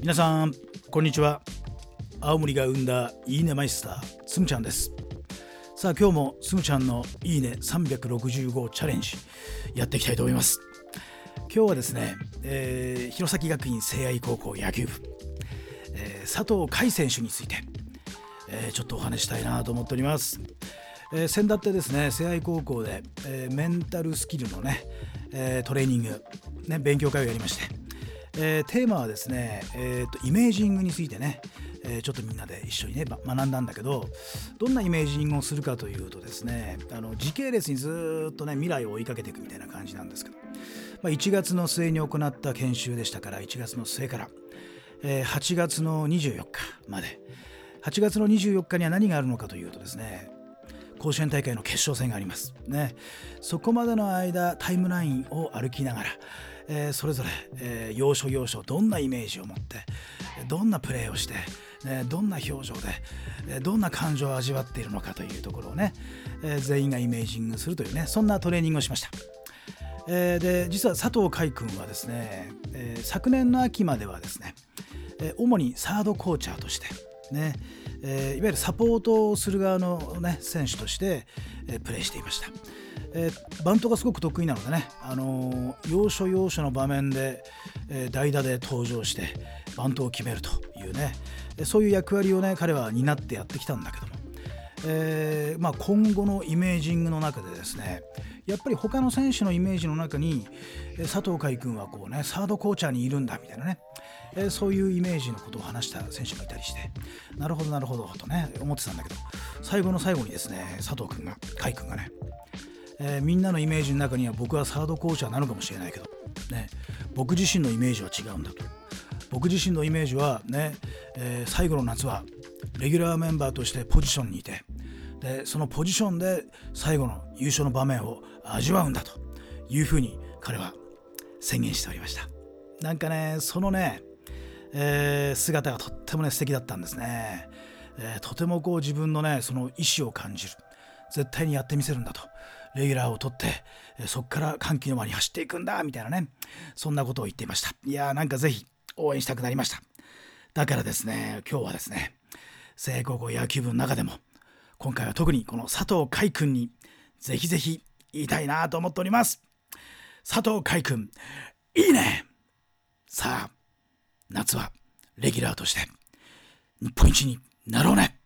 皆さんこんにちは。青森が生んだいいねマイスターすむちゃんです。さあ今日もすむちゃんのいいね365チャレンジやっていきたいと思います。今日はですね、えー、弘前学院聖愛高校野球部、えー、佐藤海選手について、えー、ちょっとお話したいなと思っております。えー、先だってですね聖愛高校で、えー、メンタルスキルのね、えー、トレーニング、ね、勉強会をやりまして、えー、テーマはですね、えーと、イメージングについてね、えー、ちょっとみんなで一緒にね学んだんだけどどんなイメージングをするかというとですねあの時系列にずっとね未来を追いかけていくみたいな感じなんですけど、まあ、1月の末に行った研修でしたから1月の末から、えー、8月の24日まで8月の24日には何があるのかというとですね甲子園大会の決勝戦があります。ね。そこまでの間タイムラインを歩きながらえー、それぞれ、えー、要所要所どんなイメージを持ってどんなプレーをして、えどんな表情で、えどんな感情を味わっているのかというところをね、え全員がイメージングするというねそんなトレーニングをしました。え、で実は佐藤海君はですね、え、昨年の秋まではですね、え、主にサードコーチャーとしてね、えいわゆるサポートをする側の、ね、選手として、えプレーしていました。えー、バントがすごく得意なのでね、あのー、要所要所の場面で、えー、代打で登場してバントを決めるというねそういう役割をね彼は担ってやってきたんだけども、えーまあ、今後のイメージングの中でですねやっぱり他の選手のイメージの中に佐藤海君はこうねサードコーチャーにいるんだみたいなね、えー、そういうイメージのことを話した選手がいたりしてなるほどなるほどとね思ってたんだけど最後の最後にですね佐藤君が海君がねえー、みんなのイメージの中には僕はサードコーチャーなのかもしれないけど、ね、僕自身のイメージは違うんだと。僕自身のイメージはね、えー、最後の夏はレギュラーメンバーとしてポジションにいてでそのポジションで最後の優勝の場面を味わうんだというふうに彼は宣言しておりました。なんかねそのね、えー、姿がとってもね素敵だったんですね、えー、とてもこう自分のねその意志を感じる。絶対にやってみせるんだと。レギュラーを取って、そこから歓喜の輪に走っていくんだみたいなね。そんなことを言っていました。いやーなんかぜひ応援したくなりました。だからですね今日はですね聖高校野球部の中でも今回は特にこの佐藤海君にぜひぜひ言いたいなと思っております。佐藤海君いいね！さあ夏はレギュラーとして日本一になろうね！